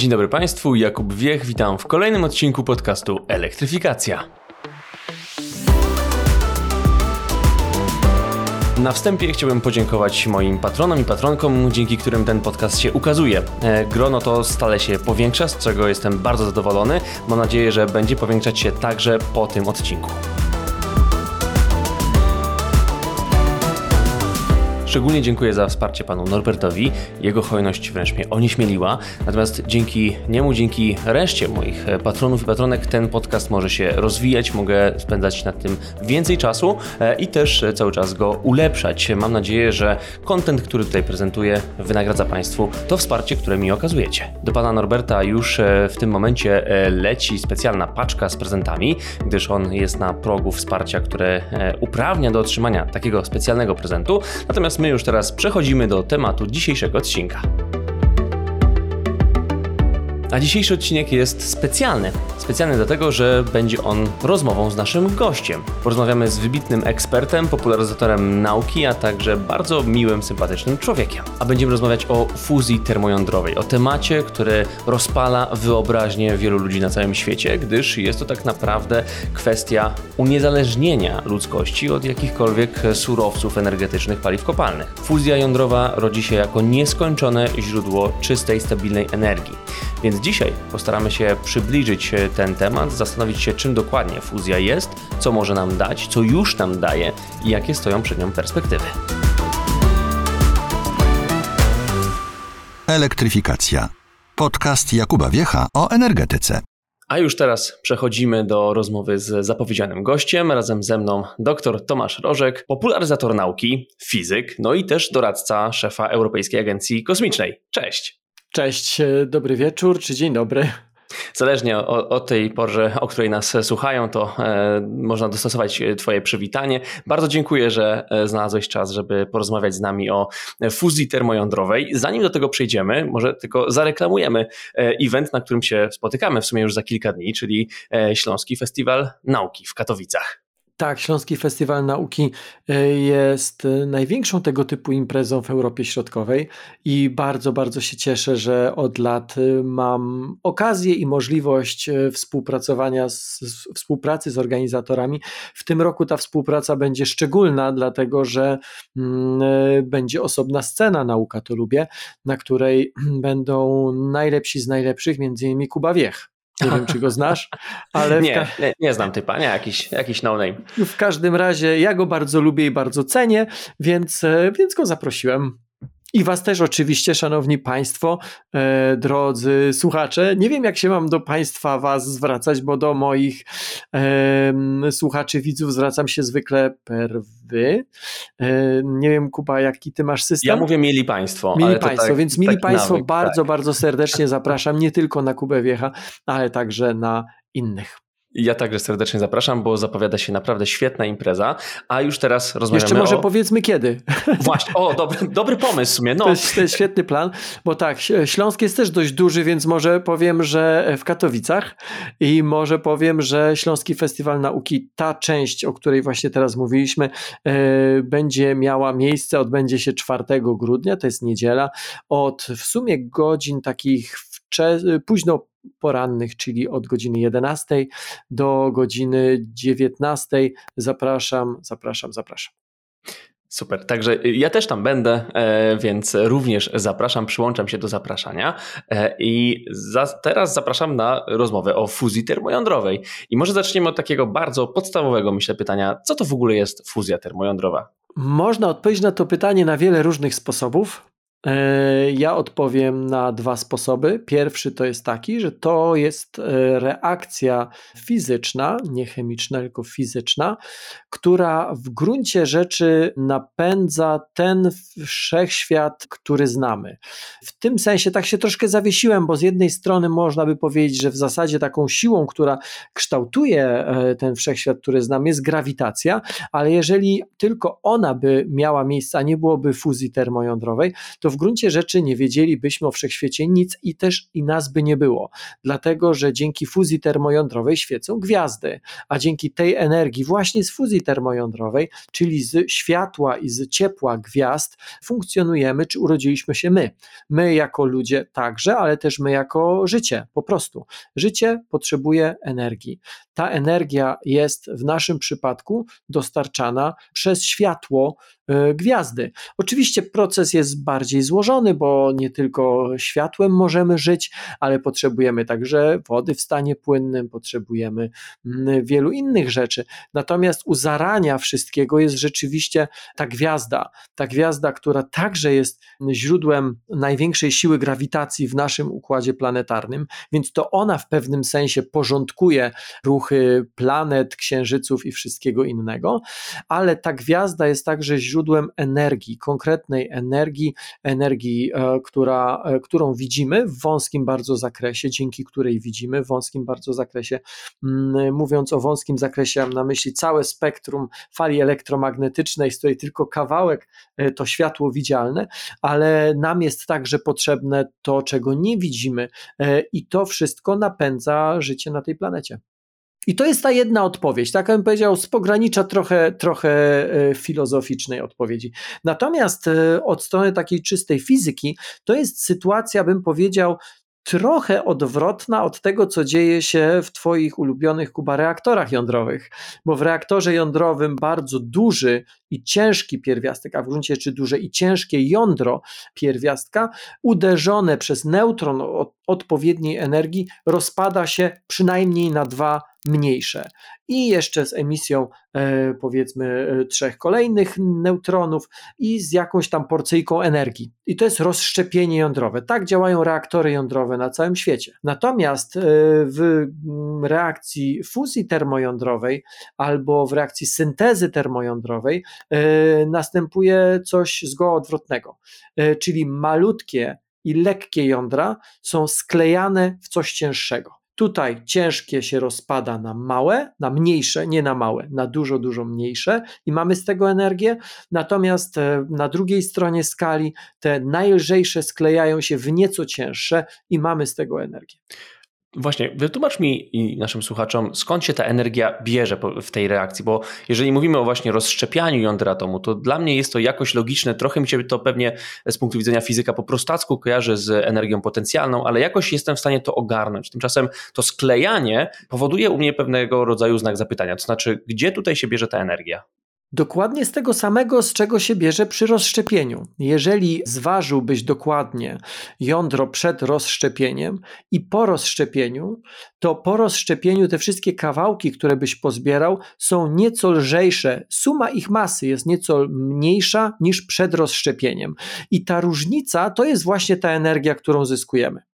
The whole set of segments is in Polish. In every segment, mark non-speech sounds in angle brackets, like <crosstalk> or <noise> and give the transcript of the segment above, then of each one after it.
Dzień dobry Państwu, Jakub Wiech, witam w kolejnym odcinku podcastu Elektryfikacja. Na wstępie chciałbym podziękować moim patronom i patronkom, dzięki którym ten podcast się ukazuje. E, grono to stale się powiększa, z czego jestem bardzo zadowolony. Mam nadzieję, że będzie powiększać się także po tym odcinku. Szczególnie dziękuję za wsparcie panu Norbertowi. Jego hojność wręcz mnie onieśmieliła. Natomiast dzięki niemu, dzięki reszcie moich patronów i patronek ten podcast może się rozwijać, mogę spędzać nad tym więcej czasu e, i też cały czas go ulepszać. Mam nadzieję, że kontent, który tutaj prezentuję, wynagradza Państwu to wsparcie, które mi okazujecie. Do pana Norberta już e, w tym momencie e, leci specjalna paczka z prezentami, gdyż on jest na progu wsparcia, które uprawnia do otrzymania takiego specjalnego prezentu. Natomiast my już teraz przechodzimy do tematu dzisiejszego odcinka. A dzisiejszy odcinek jest specjalny. Specjalny dlatego, że będzie on rozmową z naszym gościem. Porozmawiamy z wybitnym ekspertem, popularyzatorem nauki, a także bardzo miłym, sympatycznym człowiekiem. A będziemy rozmawiać o fuzji termojądrowej, o temacie, który rozpala wyobraźnię wielu ludzi na całym świecie, gdyż jest to tak naprawdę kwestia uniezależnienia ludzkości od jakichkolwiek surowców energetycznych paliw kopalnych. Fuzja jądrowa rodzi się jako nieskończone źródło czystej, stabilnej energii. Więc dzisiaj postaramy się przybliżyć e, ten temat, zastanowić się, czym dokładnie fuzja jest, co może nam dać, co już nam daje i jakie stoją przed nią perspektywy. Elektryfikacja. Podcast Jakuba Wiecha o energetyce. A już teraz przechodzimy do rozmowy z zapowiedzianym gościem. Razem ze mną dr Tomasz Rożek, popularyzator nauki, fizyk, no i też doradca szefa Europejskiej Agencji Kosmicznej. Cześć. Cześć, e, dobry wieczór czy dzień dobry. Zależnie o, o, tej porze, o której nas słuchają, to e, można dostosować e, Twoje przywitanie. Bardzo dziękuję, że e, znalazłeś czas, żeby porozmawiać z nami o fuzji termojądrowej. Zanim do tego przejdziemy, może tylko zareklamujemy event, na którym się spotykamy w sumie już za kilka dni, czyli Śląski Festiwal Nauki w Katowicach. Tak, Śląski Festiwal Nauki e, jest e, największą tego typu imprezą w Europie Środkowej i bardzo, bardzo się cieszę, że od lat e, mam okazję i możliwość współpracowania, z, współpracy z organizatorami. W tym roku ta współpraca będzie szczególna, dlatego że mm, będzie osobna scena Nauka to lubię, na której <clears throat> będą najlepsi z najlepszych, między innymi Kuba Wiech. Nie wiem, czy go znasz, ale. Nie, nie, nie, znam typa, nie, jakiś, jakiś no-name. W każdym razie ja go bardzo lubię i bardzo cenię, więc, e, więc go zaprosiłem. I Was też oczywiście, Szanowni Państwo, e, drodzy słuchacze. Nie wiem, jak się mam do Państwa Was zwracać, bo do moich e, słuchaczy, widzów zwracam się zwykle per Wy. E, nie wiem, Kuba, jaki Ty masz system? Ja mówię mieli Państwo. Mieli Państwo, tak, więc mieli Państwo nawyk, bardzo, tak. bardzo serdecznie zapraszam nie tylko na Kubę Wiecha, ale także na innych. Ja także serdecznie zapraszam, bo zapowiada się naprawdę świetna impreza, a już teraz rozmawiamy Jeszcze może o... powiedzmy kiedy. <laughs> Właśnie, o, dobry, dobry pomysł w sumie. No. To, jest, to jest świetny plan, bo tak, Śląsk jest też dość duży, więc może powiem, że w Katowicach i może powiem, że Śląski Festiwal Nauki, ta część, o której właśnie teraz mówiliśmy, e, będzie miała miejsce, odbędzie się 4 grudnia, to jest niedziela, od w sumie godzin takich późno porannych, czyli od godziny 11 do godziny 19. Zapraszam, zapraszam, zapraszam. Super, także ja też tam będę, e, więc również zapraszam, przyłączam się do zapraszania e, i za, teraz zapraszam na rozmowę o fuzji termojądrowej. I może zaczniemy od takiego bardzo podstawowego, myślę, pytania, co to w ogóle jest fuzja termojądrowa? Można odpowiedzieć na to pytanie na wiele różnych sposobów. E, ja odpowiem na dwa sposoby. Pierwszy to jest taki, że to jest e, reakcja fizyczna, nie chemiczna, tylko fizyczna, która w gruncie rzeczy napędza ten wszechświat, który znamy. W tym sensie tak się troszkę zawiesiłem, bo z jednej strony można by powiedzieć, że w zasadzie taką siłą, która kształtuje e, ten wszechświat, który znamy, jest grawitacja, ale jeżeli tylko ona by miała miejsce, a nie byłoby fuzji termojądrowej, to w gruncie rzeczy nie wiedzielibyśmy o wszechświecie nic i też i nas by nie było, dlatego że dzięki fuzji termojądrowej świecą gwiazdy, a dzięki tej energii właśnie z fuzji termojądrowej, czyli z światła i z ciepła gwiazd funkcjonujemy, czy urodziliśmy się my. My jako ludzie także, ale też my jako życie, po prostu. Życie potrzebuje energii. Ta energia jest w naszym przypadku dostarczana przez światło E, gwiazdy. Oczywiście proces jest bardziej złożony, bo nie tylko światłem możemy żyć, ale potrzebujemy także wody w stanie płynnym, potrzebujemy mm, wielu innych rzeczy. Natomiast u zarania wszystkiego jest rzeczywiście ta gwiazda. Ta gwiazda, która także jest źródłem największej siły grawitacji w naszym układzie planetarnym, więc to ona w pewnym sensie porządkuje ruchy planet, księżyców i wszystkiego innego, ale ta gwiazda jest także źródłem energii, konkretnej energii, energii, e, która, e, którą widzimy w wąskim bardzo zakresie, dzięki której widzimy w wąskim bardzo zakresie. Mm, mówiąc o wąskim zakresie, mam na myśli całe spektrum fali elektromagnetycznej, z której tylko kawałek e, to światło widzialne, ale nam jest także potrzebne to, czego nie widzimy, i to wszystko napędza życie na tej planecie. I to jest ta jedna odpowiedź, tak bym powiedział, z pogranicza trochę, trochę e, filozoficznej odpowiedzi. Natomiast e, od strony takiej czystej fizyki, to jest sytuacja, bym powiedział, trochę odwrotna od tego, co dzieje się w Twoich ulubionych Kuba reaktorach jądrowych, bo w reaktorze jądrowym bardzo duży i ciężki pierwiastek, a w gruncie rzeczy duże i ciężkie jądro pierwiastka, uderzone przez neutron odpowiedniej energii, rozpada się przynajmniej na dwa mniejsze. I jeszcze z emisją e, powiedzmy e, trzech kolejnych neutronów i z jakąś tam porcyjką energii. I to jest rozszczepienie jądrowe. Tak działają reaktory jądrowe na całym świecie. Natomiast e, w mm, reakcji fuzji termojądrowej albo w reakcji syntezy termojądrowej następuje coś zgoła odwrotnego. Czyli malutkie i lekkie jądra są sklejane w coś cięższego. Tutaj ciężkie się rozpada na małe, na mniejsze, nie na małe, na dużo, dużo mniejsze i mamy z tego energię. Natomiast e, na drugiej stronie skali te najlżejsze sklejają się w nieco cięższe i mamy z tego energię. Właśnie, wytłumacz mi i naszym słuchaczom, skąd się ta energia bierze w tej reakcji, bo jeżeli mówimy o właśnie rozszczepianiu jądra atomu, to dla mnie jest to jakoś logiczne, trochę mi się to pewnie z punktu widzenia fizyka po prostacku kojarzy z energią potencjalną, ale jakoś jestem w stanie to ogarnąć. Tymczasem to sklejanie powoduje u mnie pewnego rodzaju znak zapytania, to znaczy, gdzie tutaj się bierze ta energia? Dokładnie z tego samego, z czego się bierze przy rozszczepieniu. Jeżeli zważyłbyś dokładnie jądro przed rozszczepieniem i po rozszczepieniu, to po rozszczepieniu te wszystkie kawałki, które byś pozbierał, są nieco lżejsze. Suma ich masy jest nieco mniejsza niż przed rozszczepieniem. I ta różnica to jest właśnie ta energia, którą zyskujemy.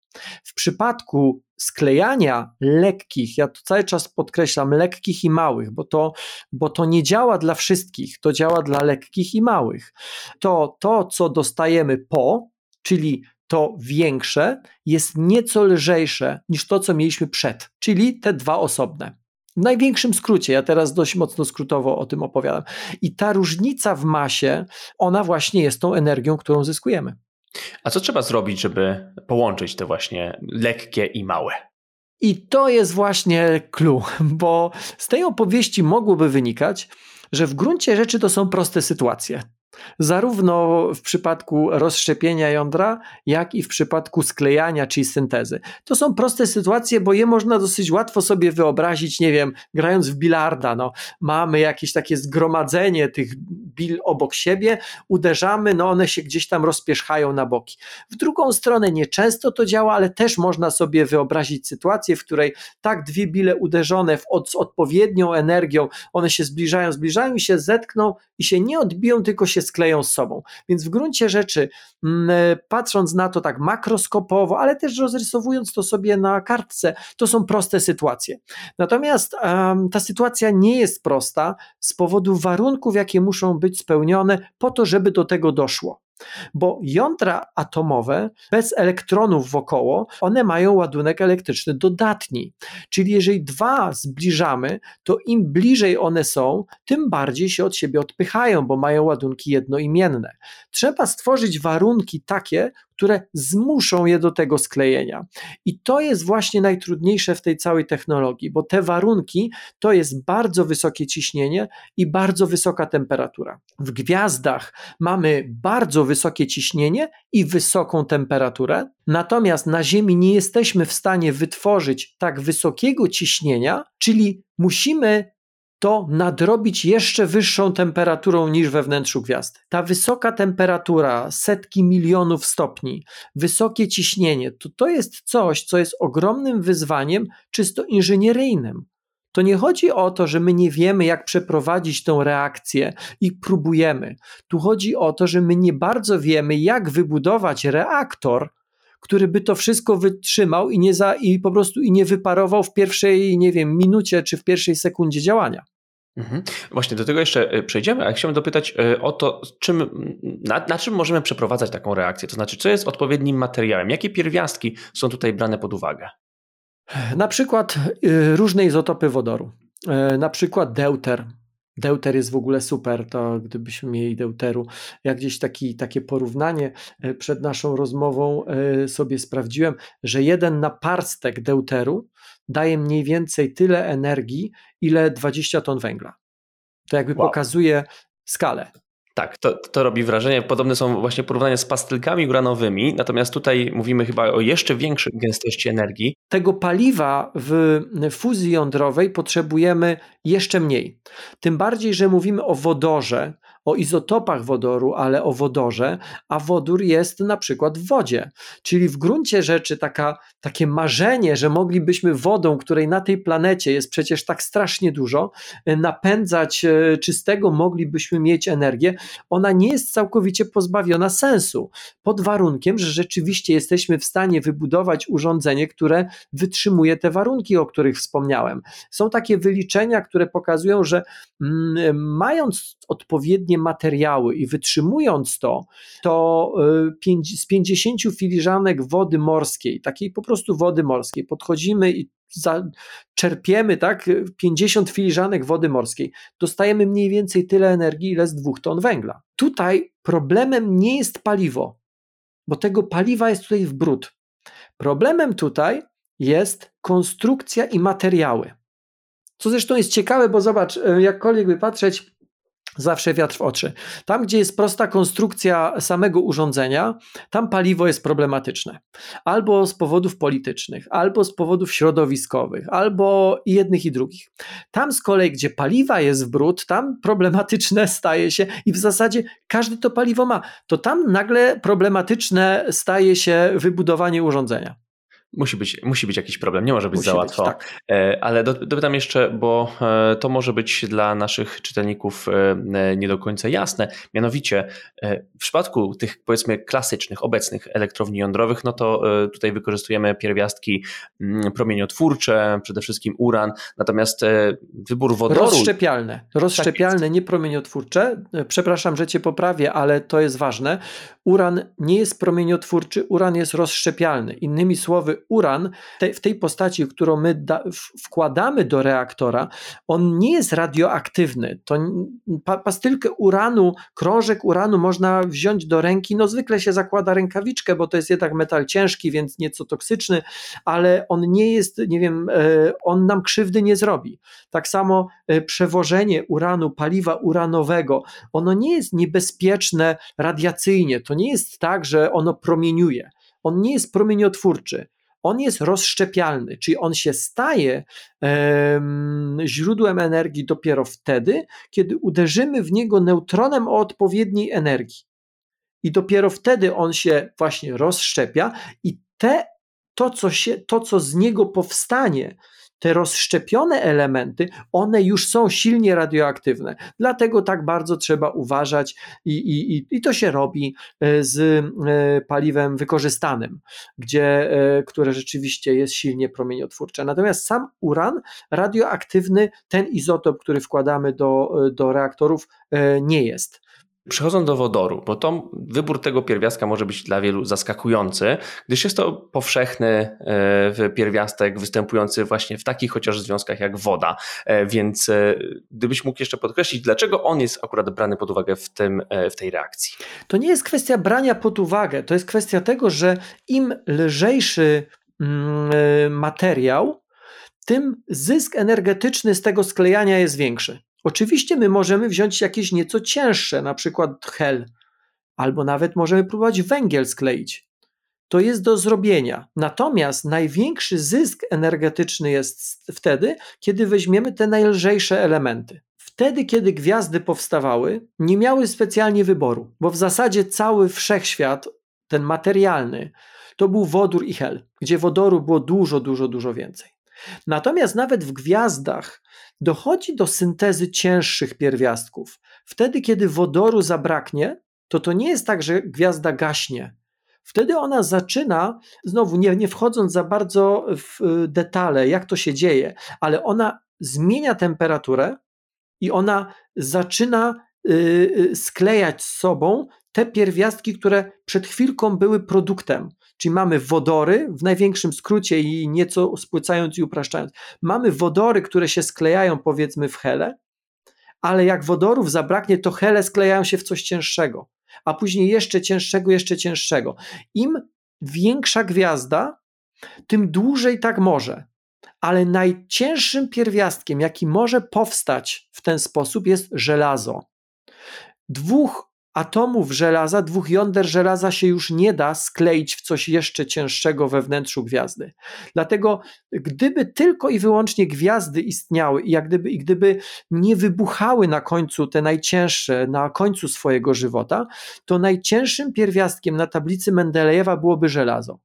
W przypadku sklejania lekkich, ja to cały czas podkreślam, lekkich i małych, bo to, bo to nie działa dla wszystkich, to działa dla lekkich i małych. To to, co dostajemy po, czyli to większe, jest nieco lżejsze niż to, co mieliśmy przed, czyli te dwa osobne. W największym skrócie, ja teraz dość mocno skrótowo o tym opowiadam. I ta różnica w masie, ona właśnie jest tą energią, którą zyskujemy. A co trzeba zrobić, żeby połączyć te właśnie lekkie i małe? I to jest właśnie clue, bo z tej opowieści mogłoby wynikać, że w gruncie rzeczy to są proste sytuacje. Zarówno w przypadku rozszczepienia jądra, jak i w przypadku sklejania, czyli syntezy. To są proste sytuacje, bo je można dosyć łatwo sobie wyobrazić, nie wiem, grając w bilarda. No, mamy jakieś takie zgromadzenie tych bil obok siebie, uderzamy, no one się gdzieś tam rozpierzchają na boki. W drugą stronę nieczęsto to działa, ale też można sobie wyobrazić sytuację, w której tak dwie bile uderzone w od, z odpowiednią energią, one się zbliżają, zbliżają się zetkną i się nie odbiją, tylko się skleją z sobą. Więc w gruncie rzeczy, mm, patrząc na to tak makroskopowo, ale też rozrysowując to sobie na kartce, to są proste sytuacje. Natomiast um, ta sytuacja nie jest prosta z powodu warunków, jakie muszą być spełnione po to, żeby do tego doszło. Bo jądra atomowe bez elektronów wokoło, one mają ładunek elektryczny dodatni. Czyli jeżeli dwa zbliżamy, to im bliżej one są, tym bardziej się od siebie odpychają, bo mają ładunki jednoimienne. Trzeba stworzyć warunki takie, które zmuszą je do tego sklejenia. I to jest właśnie najtrudniejsze w tej całej technologii, bo te warunki to jest bardzo wysokie ciśnienie i bardzo wysoka temperatura. W gwiazdach mamy bardzo wysokie ciśnienie i wysoką temperaturę, natomiast na Ziemi nie jesteśmy w stanie wytworzyć tak wysokiego ciśnienia, czyli musimy to nadrobić jeszcze wyższą temperaturą niż we wnętrzu gwiazdy. Ta wysoka temperatura, setki milionów stopni, wysokie ciśnienie, to, to jest coś, co jest ogromnym wyzwaniem czysto inżynieryjnym. To nie chodzi o to, że my nie wiemy, jak przeprowadzić tą reakcję i próbujemy. Tu chodzi o to, że my nie bardzo wiemy, jak wybudować reaktor, który by to wszystko wytrzymał i, nie za, i po prostu i nie wyparował w pierwszej, nie wiem, minucie czy w pierwszej sekundzie działania. Mhm. Właśnie do tego jeszcze e, przejdziemy, ale chciałbym dopytać e, o to, czym, na, na, czym możemy przeprowadzać taką reakcję, to znaczy, co jest odpowiednim materiałem, jakie pierwiastki są tutaj brane pod uwagę? Na przykład y, różne izotopy wodoru, e, na przykład deuter. Deuter jest w ogóle super, to gdybyśmy mieli deuteru. Jak gdzieś taki, takie porównanie przed naszą rozmową sobie sprawdziłem, że jeden naparstek deuteru daje mniej więcej tyle energii, ile 20 ton węgla. To jakby wow. pokazuje skalę. Tak, to, to robi wrażenie. Podobne są właśnie porównania z pastylkami uranowymi, natomiast tutaj mówimy chyba o jeszcze większej gęstości energii. Tego paliwa w fuzji jądrowej potrzebujemy jeszcze mniej. Tym bardziej, że mówimy o wodorze, o izotopach wodoru, ale o wodorze, a wodór jest na przykład w wodzie. Czyli w gruncie rzeczy taka, takie marzenie, że moglibyśmy wodą, której na tej planecie jest przecież tak strasznie dużo, e, napędzać e, czystego, moglibyśmy mieć energię, ona nie jest całkowicie pozbawiona sensu. Pod warunkiem, że rzeczywiście jesteśmy w stanie wybudować urządzenie, które wytrzymuje te warunki, o których wspomniałem. Są takie wyliczenia, które pokazują, że mm, mając odpowiednie materiały i wytrzymując to, to y, z 50 filiżanek wody morskiej, takiej po prostu wody morskiej, podchodzimy i za, czerpiemy tak 50 filiżanek wody morskiej, dostajemy mniej więcej tyle energii, ile z dwóch ton węgla. Tutaj problemem nie jest paliwo, bo tego paliwa jest tutaj w brud. Problemem tutaj jest konstrukcja i materiały. Co zresztą jest ciekawe, bo zobacz, y, jakkolwiek by patrzeć, zawsze wiatr w oczy. Tam, gdzie jest prosta konstrukcja samego urządzenia, tam paliwo jest problematyczne. Albo z powodów politycznych, albo z powodów środowiskowych, albo jednych i drugich. Tam z kolei, gdzie paliwa jest w brud, tam problematyczne <laughs> staje się i w zasadzie każdy to paliwo ma, to tam nagle problematyczne staje się wybudowanie urządzenia. Musi być, musi być jakiś problem, nie może być musi za łatwo. Być, tak. E, ale dopytam jeszcze, bo e, to może być dla naszych czytelników e, nie do końca jasne. Mianowicie, w przypadku tych powiedzmy klasycznych, obecnych elektrowni jądrowych, no to tutaj wykorzystujemy pierwiastki mm, promieniotwórcze, przede wszystkim uran, natomiast wybór wodoru. Rozszczepialne, rozszczepialne, tak nie promieniotwórcze. Przepraszam, że cię poprawię, ale to jest ważne. Uran nie jest promieniotwórczy, uran jest rozszczepialny. Innymi słowy, uran te, w tej postaci, którą my da, wkładamy do reaktora, on nie jest radioaktywny. To pa, pastylkę uranu, krążek uranu można wziąć do ręki. No zwykle się zakłada rękawiczkę, bo to jest jednak metal ciężki, więc nieco toksyczny, ale on nie jest, nie wiem, e, on nam krzywdy nie zrobi. Tak samo e, przewożenie uranu, paliwa uranowego, ono nie jest niebezpieczne radiacyjnie. To nie jest tak, że ono promieniuje. On nie jest promieniotwórczy on jest rozszczepialny, czyli on się staje um, źródłem energii dopiero wtedy, kiedy uderzymy w niego neutronem o odpowiedniej energii. I dopiero wtedy on się właśnie rozszczepia i te, to, co się, to, co z niego powstanie, te rozszczepione elementy, one już są silnie radioaktywne. Dlatego tak bardzo trzeba uważać i, i, i to się robi e, z e, paliwem wykorzystanym, gdzie, e, które rzeczywiście jest silnie promieniotwórcze. Natomiast sam uran radioaktywny, ten izotop, który wkładamy do, do reaktorów, nie jest. Przechodząc do wodoru, bo to wybór tego pierwiastka może być dla wielu zaskakujący, gdyż jest to powszechny e, pierwiastek występujący właśnie w takich chociaż związkach jak woda. E, więc e, gdybyś mógł jeszcze podkreślić, dlaczego on jest akurat brany pod uwagę w, tym, w tej reakcji? To nie jest kwestia brania pod uwagę, to jest kwestia tego, że im lżejszy mm, materiał, tym zysk energetyczny z tego sklejania jest większy. Oczywiście my możemy wziąć jakieś nieco cięższe, na przykład hel, albo nawet możemy próbować węgiel skleić. To jest do zrobienia. Natomiast największy zysk energetyczny jest wtedy, kiedy weźmiemy te najlżejsze elementy. Wtedy, kiedy gwiazdy powstawały, nie miały specjalnie wyboru, bo w zasadzie cały wszechświat, ten materialny, to był wodór i hel, gdzie wodoru było dużo, dużo, dużo więcej. Natomiast nawet w gwiazdach dochodzi do syntezy cięższych pierwiastków. Wtedy, kiedy wodoru zabraknie, to to nie jest tak, że gwiazda gaśnie. Wtedy ona zaczyna, znowu nie, nie wchodząc za bardzo w y, detale, jak to się dzieje, ale ona zmienia temperaturę i ona zaczyna y, y, sklejać z sobą te pierwiastki, które przed chwilką były produktem. Czyli mamy wodory, w największym skrócie i nieco spłycając i upraszczając, mamy wodory, które się sklejają powiedzmy w hele, ale jak wodorów zabraknie, to hele sklejają się w coś cięższego, a później jeszcze cięższego, jeszcze cięższego. Im większa gwiazda, tym dłużej tak może. Ale najcięższym pierwiastkiem, jaki może powstać w ten sposób, jest żelazo. Dwóch atomów żelaza, dwóch jąder żelaza się już nie da skleić w coś jeszcze cięższego we wnętrzu gwiazdy. Dlatego, gdyby tylko i wyłącznie gwiazdy istniały i jak gdyby, i gdyby nie wybuchały na końcu te najcięższe, na końcu swojego żywota, to najcięższym pierwiastkiem na tablicy Mendelejewa byłoby żelazo.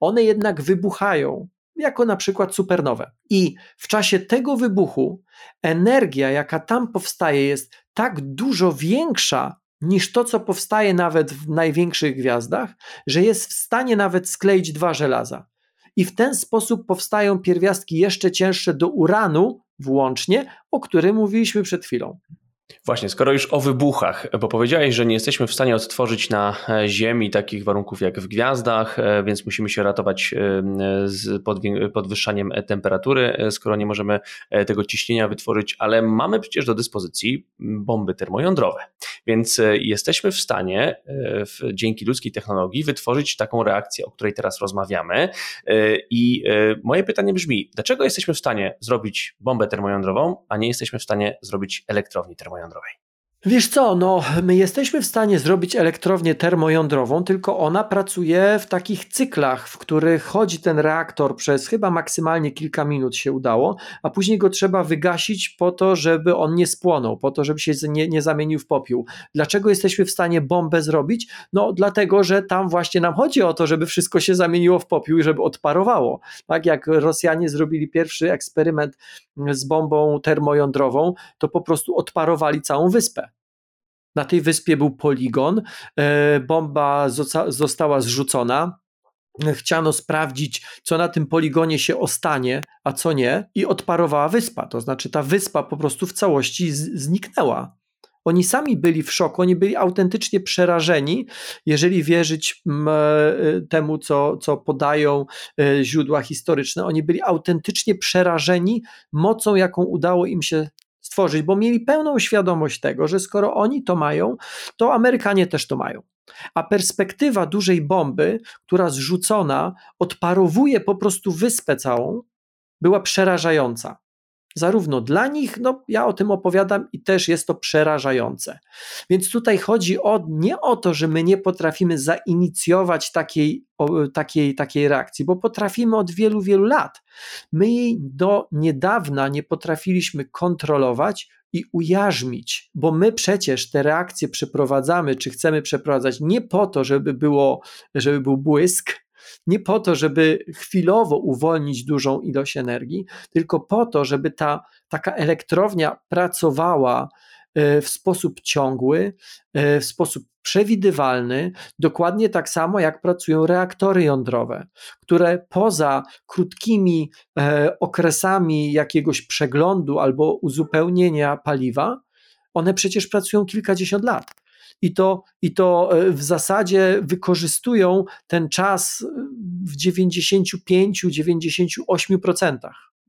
One jednak wybuchają jako na przykład supernowe. I w czasie tego wybuchu energia, jaka tam powstaje, jest tak dużo większa niż to, co powstaje nawet w największych gwiazdach, że jest w stanie nawet skleić dwa żelaza. I w ten sposób powstają pierwiastki jeszcze cięższe do uranu, włącznie, o którym mówiliśmy przed chwilą. Właśnie, skoro już o wybuchach, bo powiedziałeś, że nie jesteśmy w stanie odtworzyć na e, Ziemi takich warunków jak w gwiazdach, e, więc musimy się ratować e, z podwyższaniem temperatury, skoro nie możemy tego ciśnienia wytworzyć, ale mamy przecież do dyspozycji bomby termojądrowe. Więc jesteśmy w stanie dzięki ludzkiej technologii wytworzyć taką reakcję, o której teraz rozmawiamy. I moje pytanie brzmi, dlaczego jesteśmy w stanie zrobić bombę termojądrową, a nie jesteśmy w stanie zrobić elektrowni termojądrowej? Termojądrowej. Wiesz co, no my jesteśmy w stanie zrobić elektrownię termojądrową, tylko ona pracuje w takich cyklach, w których chodzi ten reaktor przez chyba maksymalnie kilka minut się udało, a później go trzeba wygasić po to, żeby on nie spłonął, po to, żeby się nie, nie zamienił w popiół. Dlaczego jesteśmy w stanie bombę zrobić? No dlatego, że tam właśnie nam chodzi o to, żeby wszystko się zamieniło w popiół i żeby odparowało. Tak jak Rosjanie zrobili pierwszy eksperyment z bombą termojądrową, to po prostu odparowali całą wyspę. Na tej wyspie był poligon, e, bomba została zrzucona. Chciano sprawdzić, co na tym poligonie się ostanie, a co nie, i odparowała wyspa. To znaczy, ta wyspa po prostu w całości zniknęła. Oni sami byli w szoku, oni byli autentycznie przerażeni, jeżeli wierzyć e, temu, co, co podają e, źródła historyczne. Oni byli autentycznie przerażeni mocą, jaką udało im się stworzyć, bo mieli pełną świadomość tego, że skoro oni to mają, to Amerykanie też to mają. A perspektywa dużej bomby, która zrzucona odparowuje po prostu wyspę całą, była przerażająca zarówno dla nich, no ja o tym opowiadam i też jest to przerażające. Więc tutaj chodzi o, nie o to, że my nie potrafimy zainicjować takiej, o, takiej, takiej reakcji, bo potrafimy od wielu, wielu lat. My jej do niedawna nie potrafiliśmy kontrolować i ujarzmić, bo my przecież te reakcje przeprowadzamy, czy chcemy przeprowadzać nie po to, żeby było, żeby był błysk, nie po to, żeby chwilowo uwolnić dużą ilość energii, tylko po to, żeby ta taka elektrownia pracowała e, w sposób ciągły, e, w sposób przewidywalny, dokładnie tak samo jak pracują reaktory jądrowe, które poza krótkimi e, okresami jakiegoś przeglądu albo uzupełnienia paliwa, one przecież pracują kilkadziesiąt lat. I to, i to e, w zasadzie wykorzystują ten czas w 95-98%.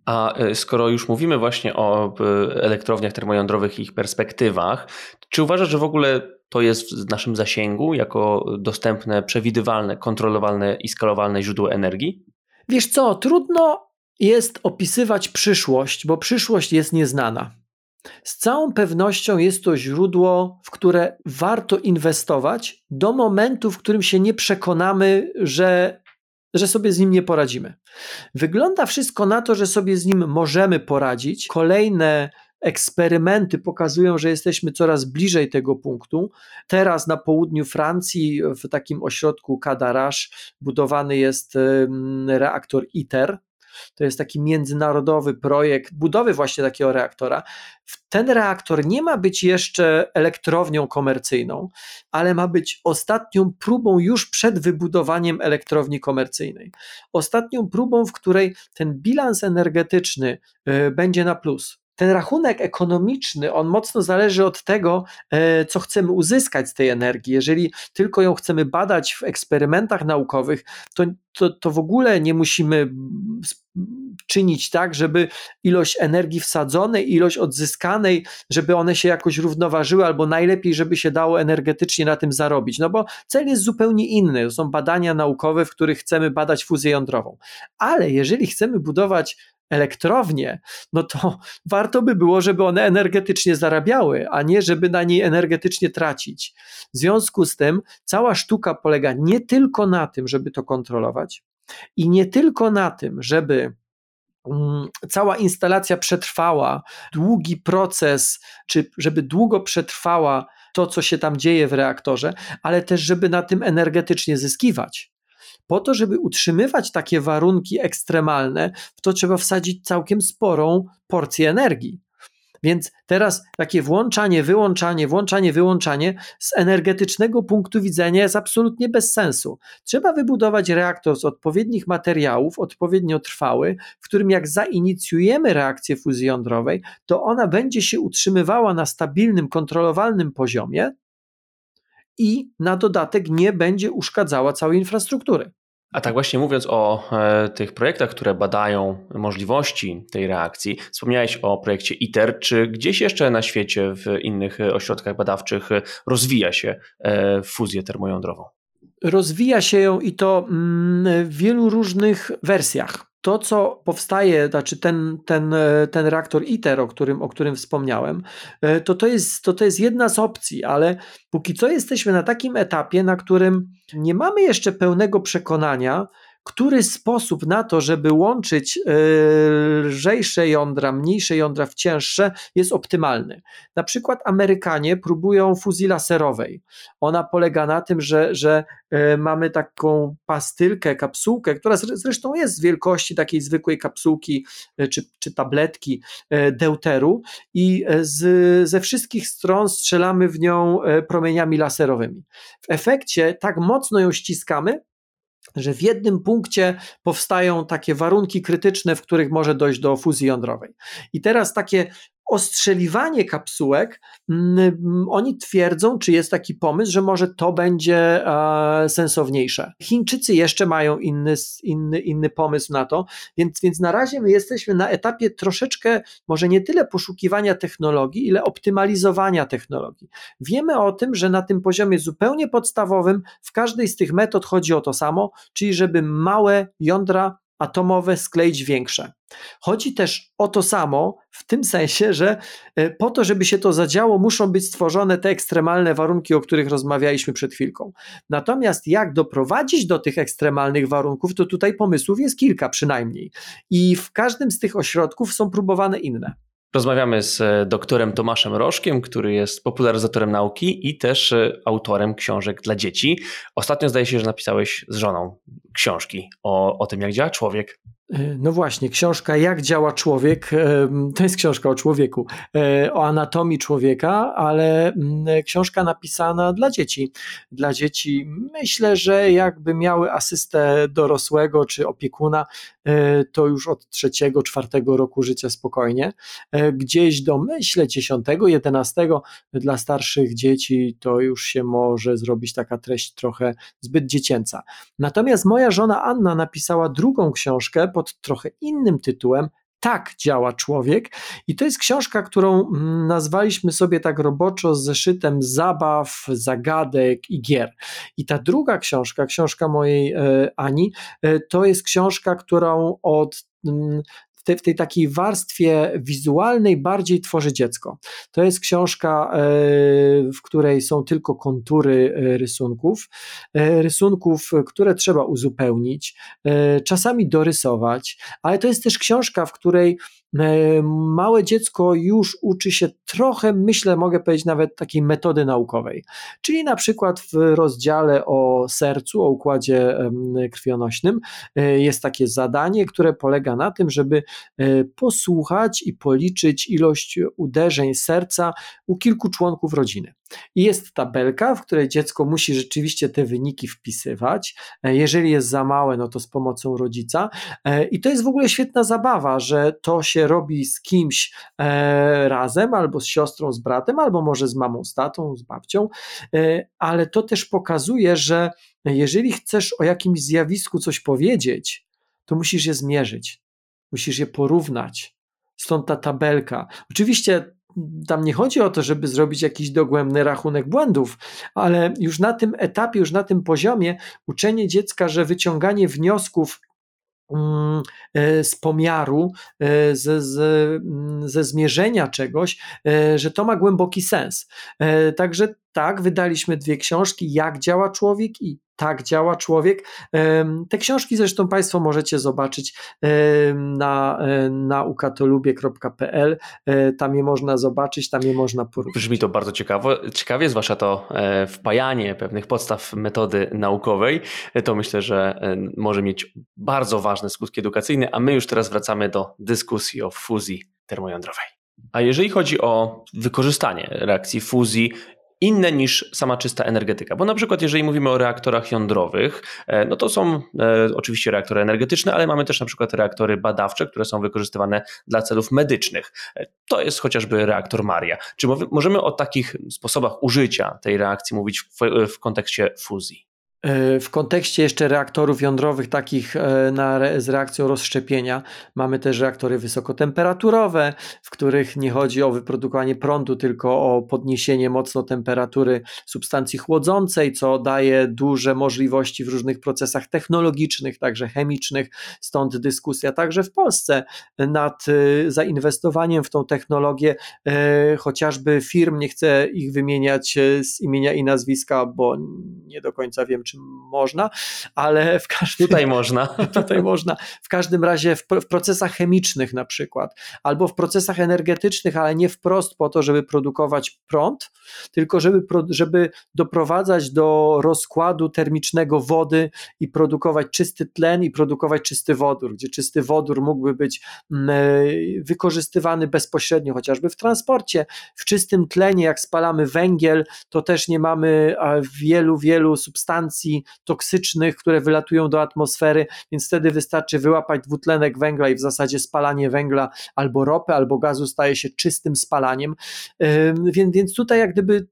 A e, skoro już mówimy właśnie o elektrowniach termojądrowych i ich perspektywach, czy uważasz, że w ogóle to jest w naszym zasięgu jako dostępne, przewidywalne, kontrolowalne i skalowalne źródło energii? Wiesz co, trudno jest opisywać przyszłość, bo przyszłość jest nieznana. Z całą pewnością jest to źródło, w które warto inwestować do momentu, w którym się nie przekonamy, że, że sobie z nim nie poradzimy. Wygląda wszystko na to, że sobie z nim możemy poradzić. Kolejne eksperymenty pokazują, że jesteśmy coraz bliżej tego punktu. Teraz na południu Francji, w takim ośrodku Cadarache, budowany jest reaktor ITER, to jest taki międzynarodowy projekt budowy właśnie takiego reaktora. Ten reaktor nie ma być jeszcze elektrownią komercyjną, ale ma być ostatnią próbą już przed wybudowaniem elektrowni komercyjnej. Ostatnią próbą, w której ten bilans energetyczny y, będzie na plus ten rachunek ekonomiczny, on mocno zależy od tego, e, co chcemy uzyskać z tej energii. Jeżeli tylko ją chcemy badać w eksperymentach naukowych, to, to, to w ogóle nie musimy czynić tak, żeby ilość energii wsadzonej, ilość odzyskanej, żeby one się jakoś równoważyły, albo najlepiej, żeby się dało energetycznie na tym zarobić. No bo cel jest zupełnie inny. To są badania naukowe, w których chcemy badać fuzję jądrową. Ale jeżeli chcemy budować elektrownie, no to <laughs> warto by było, żeby one energetycznie zarabiały, a nie żeby na niej energetycznie tracić. W związku z tym cała sztuka polega nie tylko na tym, żeby to kontrolować i nie tylko na tym, żeby mm, cała instalacja przetrwała, długi proces, czy żeby długo przetrwała to, co się tam dzieje w reaktorze, ale też, żeby na tym energetycznie zyskiwać po to, żeby utrzymywać takie warunki ekstremalne, w to trzeba wsadzić całkiem sporą porcję energii. Więc teraz takie włączanie, wyłączanie, włączanie, wyłączanie z energetycznego punktu widzenia jest absolutnie bez sensu. Trzeba wybudować reaktor z odpowiednich materiałów, odpowiednio trwały, w którym jak zainicjujemy reakcję fuzji jądrowej, to ona będzie się utrzymywała na stabilnym, kontrolowalnym poziomie i na dodatek nie będzie uszkadzała całej infrastruktury. A tak właśnie mówiąc o e, tych projektach, które badają możliwości tej reakcji, wspomniałeś o projekcie ITER. Czy gdzieś jeszcze na świecie, w innych ośrodkach badawczych rozwija się e, fuzję termojądrową? Rozwija się ją i to mm, w wielu różnych wersjach to, co powstaje, znaczy ten, ten, e, ten reaktor ITER, o którym, o którym wspomniałem, e, to to, jest, to to jest jedna z opcji, ale póki co jesteśmy na takim etapie, na którym nie mamy jeszcze pełnego przekonania, który sposób na to, żeby łączyć e, lżejsze jądra, mniejsze jądra w cięższe, jest optymalny. Na przykład Amerykanie próbują fuzji laserowej. Ona polega na tym, że, że e, mamy taką pastylkę, kapsułkę, która zresztą jest wielkości takiej zwykłej kapsułki e, czy, czy tabletki deuteru i z, ze wszystkich stron strzelamy w nią promieniami laserowymi. W efekcie tak mocno ją ściskamy, że w jednym punkcie powstają takie warunki krytyczne, w których może dojść do fuzji jądrowej. I teraz takie ostrzeliwanie kapsułek, mm, oni twierdzą, czy jest taki pomysł, że może to będzie e, sensowniejsze. Chińczycy jeszcze mają inny, inny, inny pomysł na to, więc, więc na razie my jesteśmy na etapie troszeczkę, może nie tyle poszukiwania technologii, ile optymalizowania technologii. Wiemy o tym, że na tym poziomie zupełnie podstawowym w każdej z tych metod chodzi o to samo, czyli żeby małe jądra atomowe skleić większe. Chodzi też o to samo w tym sensie, że e, po to, żeby się to zadziało, muszą być stworzone te ekstremalne warunki, o których rozmawialiśmy przed chwilką. Natomiast jak doprowadzić do tych ekstremalnych warunków, to tutaj pomysłów jest kilka przynajmniej. I w każdym z tych ośrodków są próbowane inne. Rozmawiamy z e, doktorem Tomaszem Rożkiem, który jest popularyzatorem nauki i też e, autorem książek dla dzieci. Ostatnio zdaje się, że napisałeś z żoną książki o, o tym, jak działa człowiek. E, no właśnie, książka Jak działa człowiek to jest książka o człowieku, o anatomii człowieka, ale mm, książka napisana dla dzieci. Dla dzieci myślę, że jakby miały asystę dorosłego czy opiekuna, to już od trzeciego, czwartego roku życia spokojnie. Gdzieś do myślę dziesiątego, jedenastego dla starszych dzieci to już się może zrobić taka treść trochę zbyt dziecięca. Natomiast moja żona Anna napisała drugą książkę pod trochę innym tytułem tak działa człowiek. I to jest książka, którą mm, nazwaliśmy sobie tak roboczo z zeszytem zabaw, zagadek i gier. I ta druga książka, książka mojej e, Ani, e, to jest książka, którą od mm, w tej, w tej takiej warstwie wizualnej bardziej tworzy dziecko. To jest książka, e, w której są tylko kontury e, rysunków, e, rysunków, które trzeba uzupełnić, czasami dorysować, ale to jest też książka, w której małe dziecko już uczy się trochę, myślę, mogę powiedzieć nawet takiej metody naukowej. Czyli na przykład w rozdziale o sercu, o układzie krwionośnym e, jest takie zadanie, które polega na tym, żeby e, posłuchać i policzyć ilość uderzeń serca u kilku członków rodziny. I jest tabelka, w której dziecko musi rzeczywiście te wyniki wpisywać. E, jeżeli jest za małe, no to z pomocą rodzica. E, I to jest w ogóle świetna zabawa, że to się robi z kimś e, razem, albo z siostrą, z bratem, albo może z mamą, z tatą, z babcią, ale to też pokazuje, że jeżeli chcesz o jakimś zjawisku coś powiedzieć, to musisz je zmierzyć, musisz je porównać. Stąd ta tabelka. Oczywiście tam nie chodzi o to, żeby zrobić jakiś dogłębny rachunek błędów, ale już na tym etapie, już na tym poziomie uczenie dziecka, że wyciąganie wniosków mm, e, z pomiaru, e, ze, ze, mm, ze zmierzenia czegoś, e, że to ma głęboki sens. Także tak, wydaliśmy dwie książki, jak działa człowiek i tak działa człowiek. Te książki zresztą Państwo możecie zobaczyć na naukatolubie.pl. E, tam je można zobaczyć, tam je można porównać. Brzmi to bardzo ciekawo, ciekawie, zwłaszcza to e, wpajanie pewnych podstaw metody naukowej. E, to myślę, że może mieć bardzo ważne skutki edukacyjne, a my już teraz wracamy do dyskusji o fuzji termojądrowej. A jeżeli chodzi o wykorzystanie reakcji fuzji inne niż sama czysta energetyka. Bo na przykład, jeżeli mówimy o reaktorach jądrowych, e, no to są e, oczywiście reaktory energetyczne, ale mamy też na przykład reaktory badawcze, które są wykorzystywane dla celów medycznych. E, to jest chociażby reaktor Maria. Czy możemy o takich sposobach użycia tej reakcji mówić w, w kontekście fuzji? E, w kontekście jeszcze reaktorów jądrowych, takich e, na, z reakcją rozszczepienia, mamy też reaktory wysokotemperaturowe, w których nie chodzi o wyprodukowanie prądu, tylko o podniesienie mocno temperatury substancji chłodzącej, co daje duże możliwości w różnych procesach technologicznych, także chemicznych. Stąd dyskusja także w Polsce nad e, zainwestowaniem w tą technologię, chociażby firm, nie chcę ich wymieniać z imienia i nazwiska, bo nie do końca wiem, czy można, ale w każdym Tutaj można. <laughs> Tutaj można. W każdym razie w, w, procesach chemicznych na przykład, albo w procesach energetycznych, ale nie wprost po to, żeby produkować prąd, tylko żeby, żeby doprowadzać do rozkładu termicznego wody i produkować czysty tlen i produkować czysty wodór, gdzie czysty wodór mógłby być mm, e, wykorzystywany bezpośrednio chociażby w transporcie. W czystym tlenie, jak spalamy węgiel, to też nie mamy wielu, wielu substancji, substancji toksycznych, które wylatują do atmosfery, więc wtedy wystarczy wyłapać dwutlenek węgla i w zasadzie spalanie węgla albo ropy, albo gazu staje się czystym spalaniem. Więc, więc tutaj jak gdyby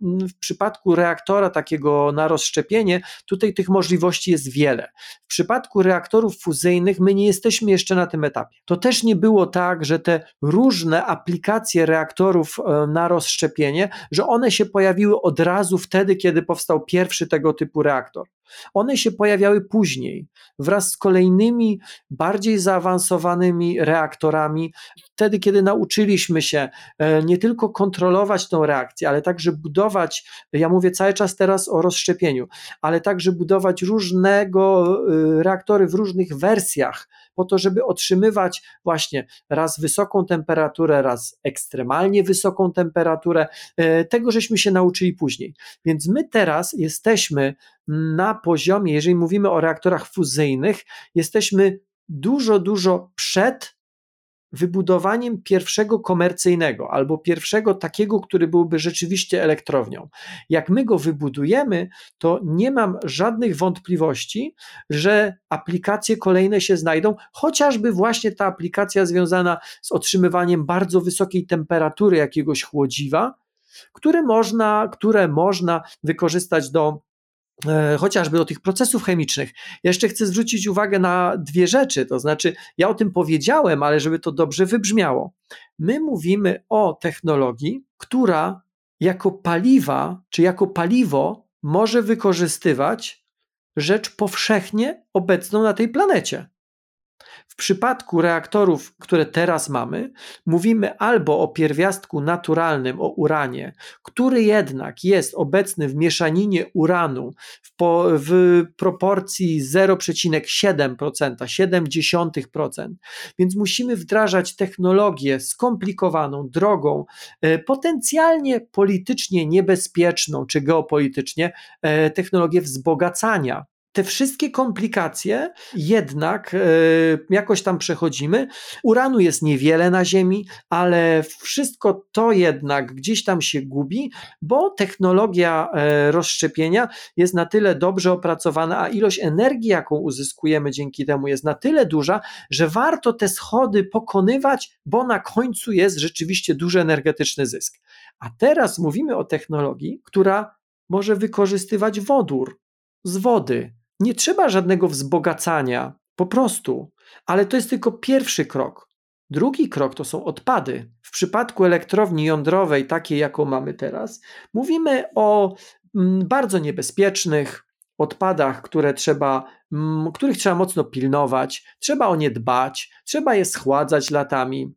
w przypadku reaktora takiego na rozszczepienie, tutaj tych możliwości jest wiele. W przypadku reaktorów fuzyjnych my nie jesteśmy jeszcze na tym etapie. To też nie było tak, że te różne aplikacje reaktorów e, na rozszczepienie, że one się pojawiły od razu wtedy, kiedy powstał pierwszy tego typu reaktor. One się pojawiały później, wraz z kolejnymi, bardziej zaawansowanymi reaktorami, wtedy, kiedy nauczyliśmy się e, nie tylko kontrolować tą reakcję, ale także budować, ja mówię cały czas teraz o rozszczepieniu, ale także budować różnego e, reaktory w różnych wersjach, po to, żeby otrzymywać właśnie raz wysoką temperaturę, raz ekstremalnie wysoką temperaturę. E, tego żeśmy się nauczyli później. Więc my teraz jesteśmy na poziomie, jeżeli mówimy o reaktorach fuzyjnych, jesteśmy dużo, dużo przed wybudowaniem pierwszego komercyjnego albo pierwszego takiego, który byłby rzeczywiście elektrownią. Jak my go wybudujemy, to nie mam żadnych wątpliwości, że aplikacje kolejne się znajdą, chociażby właśnie ta aplikacja związana z otrzymywaniem bardzo wysokiej temperatury jakiegoś chłodziwa, które można, które można wykorzystać do chociażby do tych procesów chemicznych. Jeszcze chcę zwrócić uwagę na dwie rzeczy, to znaczy ja o tym powiedziałem, ale żeby to dobrze wybrzmiało. My mówimy o technologii, która jako paliwa, czy jako paliwo może wykorzystywać rzecz powszechnie obecną na tej planecie. W przypadku reaktorów, które teraz mamy, mówimy albo o pierwiastku naturalnym, o uranie, który jednak jest obecny w mieszaninie uranu w, po, w proporcji 0,7%, 0,7%, więc musimy wdrażać technologię skomplikowaną, drogą, e, potencjalnie politycznie niebezpieczną czy geopolitycznie, e, technologię wzbogacania te wszystkie komplikacje jednak e, jakoś tam przechodzimy. Uranu jest niewiele na Ziemi, ale wszystko to jednak gdzieś tam się gubi, bo technologia e, rozszczepienia jest na tyle dobrze opracowana, a ilość energii, jaką uzyskujemy dzięki temu, jest na tyle duża, że warto te schody pokonywać, bo na końcu jest rzeczywiście duży energetyczny zysk. A teraz mówimy o technologii, która może wykorzystywać wodór z wody nie trzeba żadnego wzbogacania, po prostu, ale to jest tylko pierwszy krok. Drugi krok to są odpady. W przypadku elektrowni jądrowej, takiej jaką mamy teraz, mówimy o mm, bardzo niebezpiecznych odpadach, które trzeba, mm, których trzeba mocno pilnować, trzeba o nie dbać, trzeba je schładzać latami.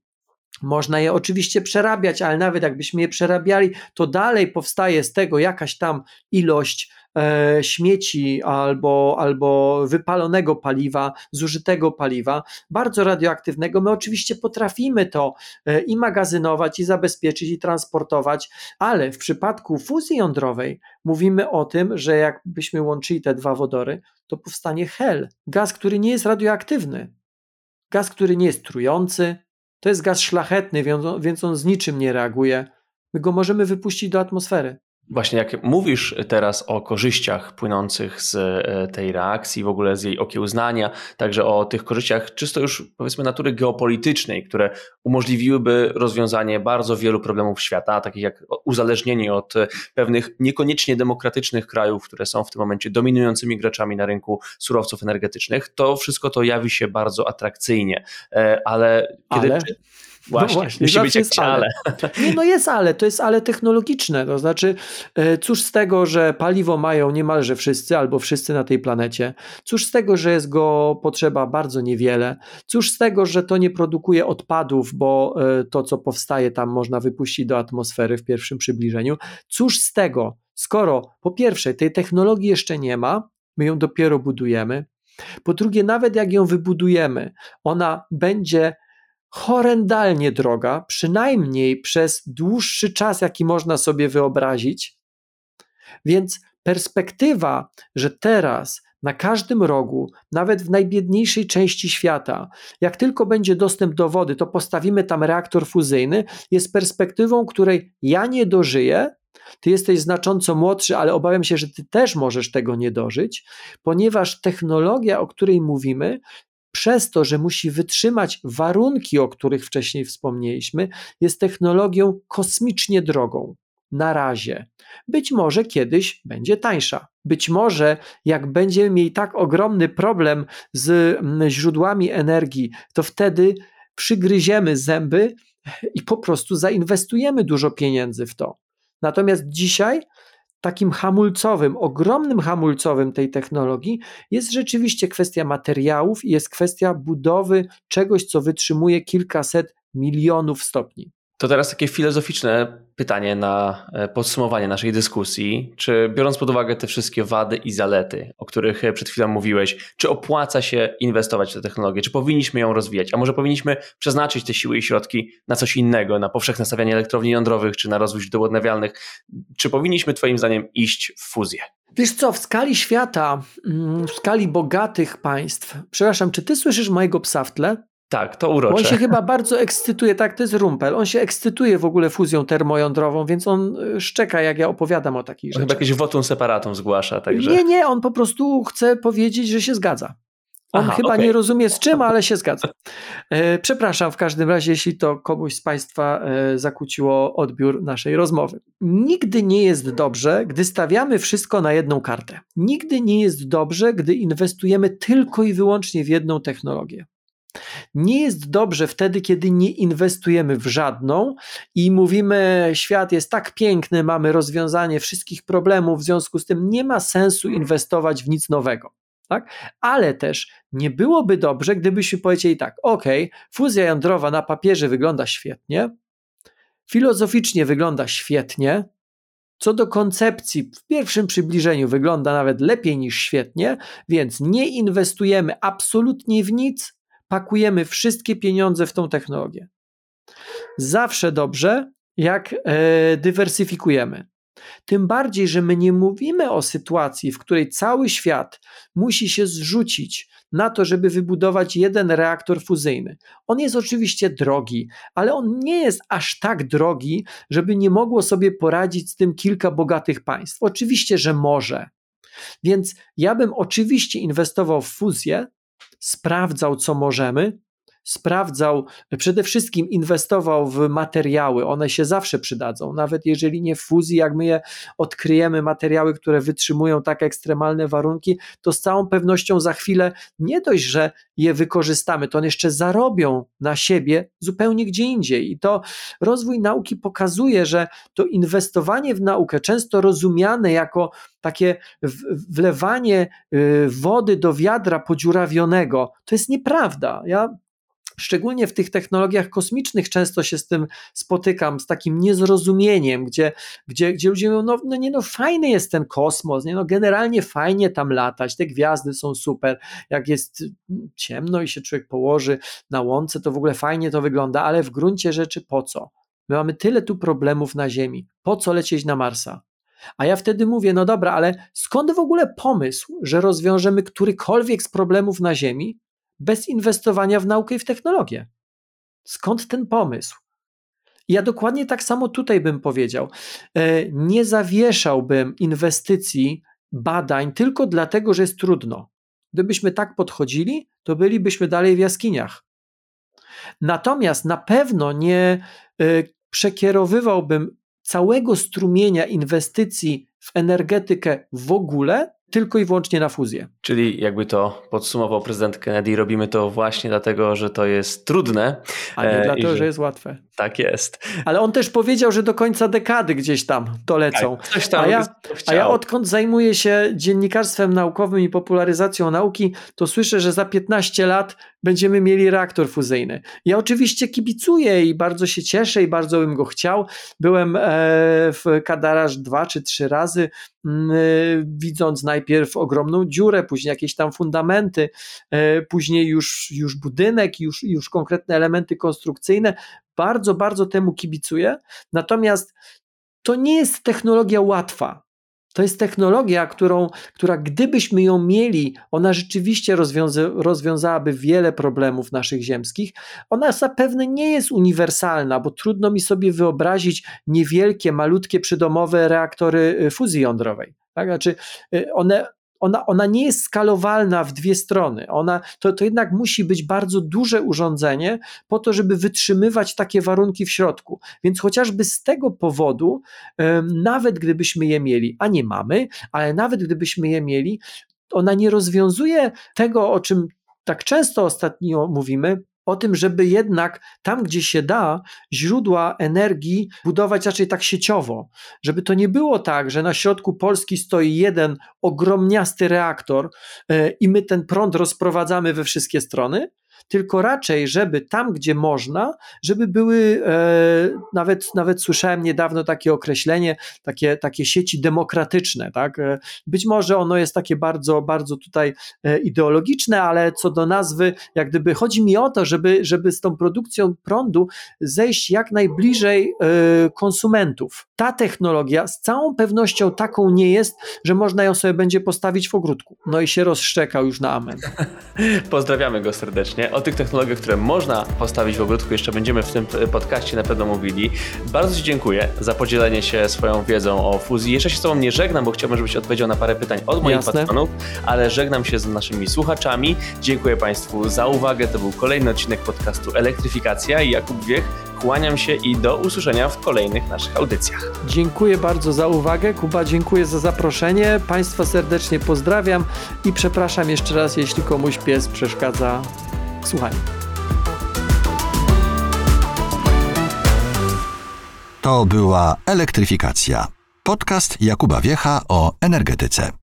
Można je oczywiście przerabiać, ale nawet jakbyśmy je przerabiali, to dalej powstaje z tego jakaś tam ilość śmieci albo, albo wypalonego paliwa, zużytego paliwa, bardzo radioaktywnego. My oczywiście potrafimy to e, i magazynować, i zabezpieczyć, i transportować, ale w przypadku fuzji jądrowej mówimy o tym, że jakbyśmy łączyli te dwa wodory, to powstanie hel, gaz, który nie jest radioaktywny. Gaz, który nie jest trujący, to jest gaz szlachetny, więc on z niczym nie reaguje. My go możemy wypuścić do atmosfery. Właśnie jak mówisz teraz o korzyściach płynących z e, tej reakcji, w ogóle z jej okiełznania, także o tych korzyściach czysto już powiedzmy natury geopolitycznej, które umożliwiłyby rozwiązanie bardzo wielu problemów świata, takich jak uzależnienie od pewnych niekoniecznie demokratycznych krajów, które są w tym momencie dominującymi graczami na rynku surowców energetycznych, to wszystko to jawi się bardzo atrakcyjnie. E, ale kiedy. Ale? Właśnie, no właśnie musi być jakieś ale. ale. Nie, no jest ale, to jest ale technologiczne, to znaczy e, cóż z tego, że paliwo mają niemalże wszyscy albo wszyscy na tej planecie, cóż z tego, że jest go potrzeba bardzo niewiele, cóż z tego, że to nie produkuje odpadów, bo e, to co powstaje tam można wypuścić do atmosfery w pierwszym przybliżeniu, cóż z tego, skoro po pierwsze tej technologii jeszcze nie ma, my ją dopiero budujemy, po drugie, nawet jak ją wybudujemy, ona będzie horrendalnie droga, przynajmniej przez dłuższy czas, jaki można sobie wyobrazić. Więc perspektywa, że teraz na każdym rogu, nawet w najbiedniejszej części świata, jak tylko będzie dostęp do wody, to postawimy tam reaktor fuzyjny, jest perspektywą, której ja nie dożyję. Ty jesteś znacząco młodszy, ale obawiam się, że ty też możesz tego nie dożyć, ponieważ technologia, o której mówimy, przez to, że musi wytrzymać warunki, o których wcześniej wspomnieliśmy, jest technologią kosmicznie drogą. Na razie. Być może kiedyś będzie tańsza. Być może, jak będziemy mieli tak ogromny problem z mm, źródłami energii, to wtedy przygryziemy zęby i po prostu zainwestujemy dużo pieniędzy w to. Natomiast dzisiaj takim hamulcowym, ogromnym hamulcowym tej technologii jest rzeczywiście kwestia materiałów i jest kwestia budowy czegoś, co wytrzymuje kilkaset milionów stopni. To teraz takie filozoficzne pytanie na e, podsumowanie naszej dyskusji. Czy biorąc pod uwagę te wszystkie wady i zalety, o których e, przed chwilą mówiłeś, czy opłaca się inwestować w tę technologię? Czy powinniśmy ją rozwijać? A może powinniśmy przeznaczyć te siły i środki na coś innego, na powszechne stawianie elektrowni jądrowych, czy na rozwój źródeł odnawialnych? Czy powinniśmy Twoim zdaniem iść w fuzję? Wiesz co, w skali świata, mm, w skali bogatych państw, przepraszam, czy ty słyszysz mojego psa w tle? Tak, to urocze. On się chyba bardzo ekscytuje, tak, to jest rumpel. On się ekscytuje w ogóle fuzją termojądrową, więc on y, szczeka, jak ja opowiadam o takich rzeczach. Chyba jakieś wotum separatum zgłasza, także. Nie, nie, on po prostu chce powiedzieć, że się zgadza. On Aha, chyba okay. nie rozumie z czym, ale się zgadza. E, przepraszam w każdym razie, jeśli to komuś z Państwa e, zakłóciło odbiór naszej rozmowy. Nigdy nie jest dobrze, gdy stawiamy wszystko na jedną kartę. Nigdy nie jest dobrze, gdy inwestujemy tylko i wyłącznie w jedną technologię. Nie jest dobrze wtedy, kiedy nie inwestujemy w żadną i mówimy, świat jest tak piękny, mamy rozwiązanie wszystkich problemów, w związku z tym nie ma sensu inwestować w nic nowego. Tak? Ale też nie byłoby dobrze, gdybyśmy powiedzieli tak, ok, fuzja jądrowa na papierze wygląda świetnie, filozoficznie wygląda świetnie, co do koncepcji, w pierwszym przybliżeniu wygląda nawet lepiej niż świetnie, więc nie inwestujemy absolutnie w nic, pakujemy wszystkie pieniądze w tą technologię. Zawsze dobrze, jak e, dywersyfikujemy. Tym bardziej, że my nie mówimy o sytuacji, w której cały świat musi się zrzucić na to, żeby wybudować jeden reaktor fuzyjny. On jest oczywiście drogi, ale on nie jest aż tak drogi, żeby nie mogło sobie poradzić z tym kilka bogatych państw. Oczywiście, że może. Więc ja bym oczywiście inwestował w fuzję, sprawdzał, co możemy, sprawdzał, przede wszystkim inwestował w materiały, one się zawsze przydadzą, nawet jeżeli nie w fuzji, jak my je odkryjemy, materiały, które wytrzymują tak ekstremalne warunki, to z całą pewnością za chwilę nie dość, że je wykorzystamy, to one jeszcze zarobią na siebie zupełnie gdzie indziej. I to rozwój nauki pokazuje, że to inwestowanie w naukę, często rozumiane jako takie wlewanie y, wody do wiadra podziurawionego, to jest nieprawda. Ja Szczególnie w tych technologiach kosmicznych często się z tym spotykam, z takim niezrozumieniem, gdzie, gdzie, gdzie ludzie mówią, no, no nie no, fajny jest ten kosmos, nie no, generalnie fajnie tam latać, te gwiazdy są super, jak jest ciemno i się człowiek położy na łące, to w ogóle fajnie to wygląda, ale w gruncie rzeczy po co? My mamy tyle tu problemów na Ziemi, po co lecieć na Marsa? A ja wtedy mówię, no dobra, ale skąd w ogóle pomysł, że rozwiążemy którykolwiek z problemów na Ziemi, bez inwestowania w naukę i w technologię. Skąd ten pomysł? ja dokładnie tak samo tutaj bym powiedział. E, nie zawieszałbym inwestycji, badań tylko dlatego, że jest trudno. Gdybyśmy tak podchodzili, to bylibyśmy dalej w jaskiniach. Natomiast na pewno nie e, przekierowywałbym całego strumienia inwestycji w energetykę w ogóle tylko i wyłącznie na fuzję. Czyli jakby to podsumował prezydent Kennedy, robimy to właśnie dlatego, że to jest trudne. A nie e, dlatego, że... że jest łatwe. Tak jest. Ale on też powiedział, że do końca dekady gdzieś tam to lecą. Tak, coś tam a, ja, a ja odkąd zajmuję się dziennikarstwem naukowym i popularyzacją nauki, to słyszę, że za 15 lat będziemy mieli reaktor fuzyjny. Ja oczywiście kibicuję i bardzo się cieszę i bardzo bym go chciał. Byłem e, w Kadaraż dwa czy trzy razy, mm, e, widząc najpierw ogromną dziurę, później jakieś tam fundamenty, e, później już, już budynek, już, już konkretne elementy konstrukcyjne. Bardzo, bardzo temu kibicuję. Natomiast to nie jest technologia łatwa. To jest technologia, którą, która gdybyśmy ją mieli, ona rzeczywiście rozwiąza, rozwiązałaby wiele problemów naszych ziemskich. Ona zapewne nie jest uniwersalna, bo trudno mi sobie wyobrazić niewielkie, malutkie przydomowe reaktory y, fuzji jądrowej. Tak? Znaczy, y, one, ona, ona nie jest skalowalna w dwie strony. Ona, to, to jednak musi być bardzo duże urządzenie po to, żeby wytrzymywać takie warunki w środku. Więc chociażby z tego powodu, nawet gdybyśmy je mieli, a nie mamy, ale nawet gdybyśmy je mieli, ona nie rozwiązuje tego, o czym tak często ostatnio mówimy, o tym, żeby jednak tam, gdzie się da, źródła energii budować raczej tak sieciowo, żeby to nie było tak, że na środku Polski stoi jeden ogromniasty reaktor yy, i my ten prąd rozprowadzamy we wszystkie strony, tylko raczej, żeby tam, gdzie można, żeby były, e, nawet, nawet słyszałem niedawno takie określenie, takie, takie sieci demokratyczne, tak? E, być może ono jest takie bardzo, bardzo tutaj e, ideologiczne, ale co do nazwy, jak gdyby chodzi mi o to, żeby, żeby z tą produkcją prądu zejść jak najbliżej konsumentów. Ta technologia z całą pewnością taką nie jest, że można ją sobie będzie postawić w ogródku. No i się rozszczekał już na amen. <laughs> Pozdrawiamy go serdecznie. O tych technologiach, które można postawić w ogródku, jeszcze będziemy w tym podcaście na pewno mówili. Bardzo Ci dziękuję za podzielenie się swoją wiedzą o fuzji. Jeszcze się z Tobą nie żegnam, bo chciałbym, żebyś odpowiedział na parę pytań od moich Jasne. patronów, ale żegnam się z naszymi słuchaczami. Dziękuję Państwu za uwagę. To był kolejny odcinek podcastu Elektryfikacja i Jakub Wiech. Kłaniam się i do usłyszenia w kolejnych naszych audycjach. Dziękuję bardzo za uwagę. Kuba, dziękuję za zaproszenie. Państwa serdecznie pozdrawiam i przepraszam jeszcze raz, jeśli komuś pies przeszkadza w słuchaniu. To była elektryfikacja. Podcast Jakuba Wiecha o energetyce.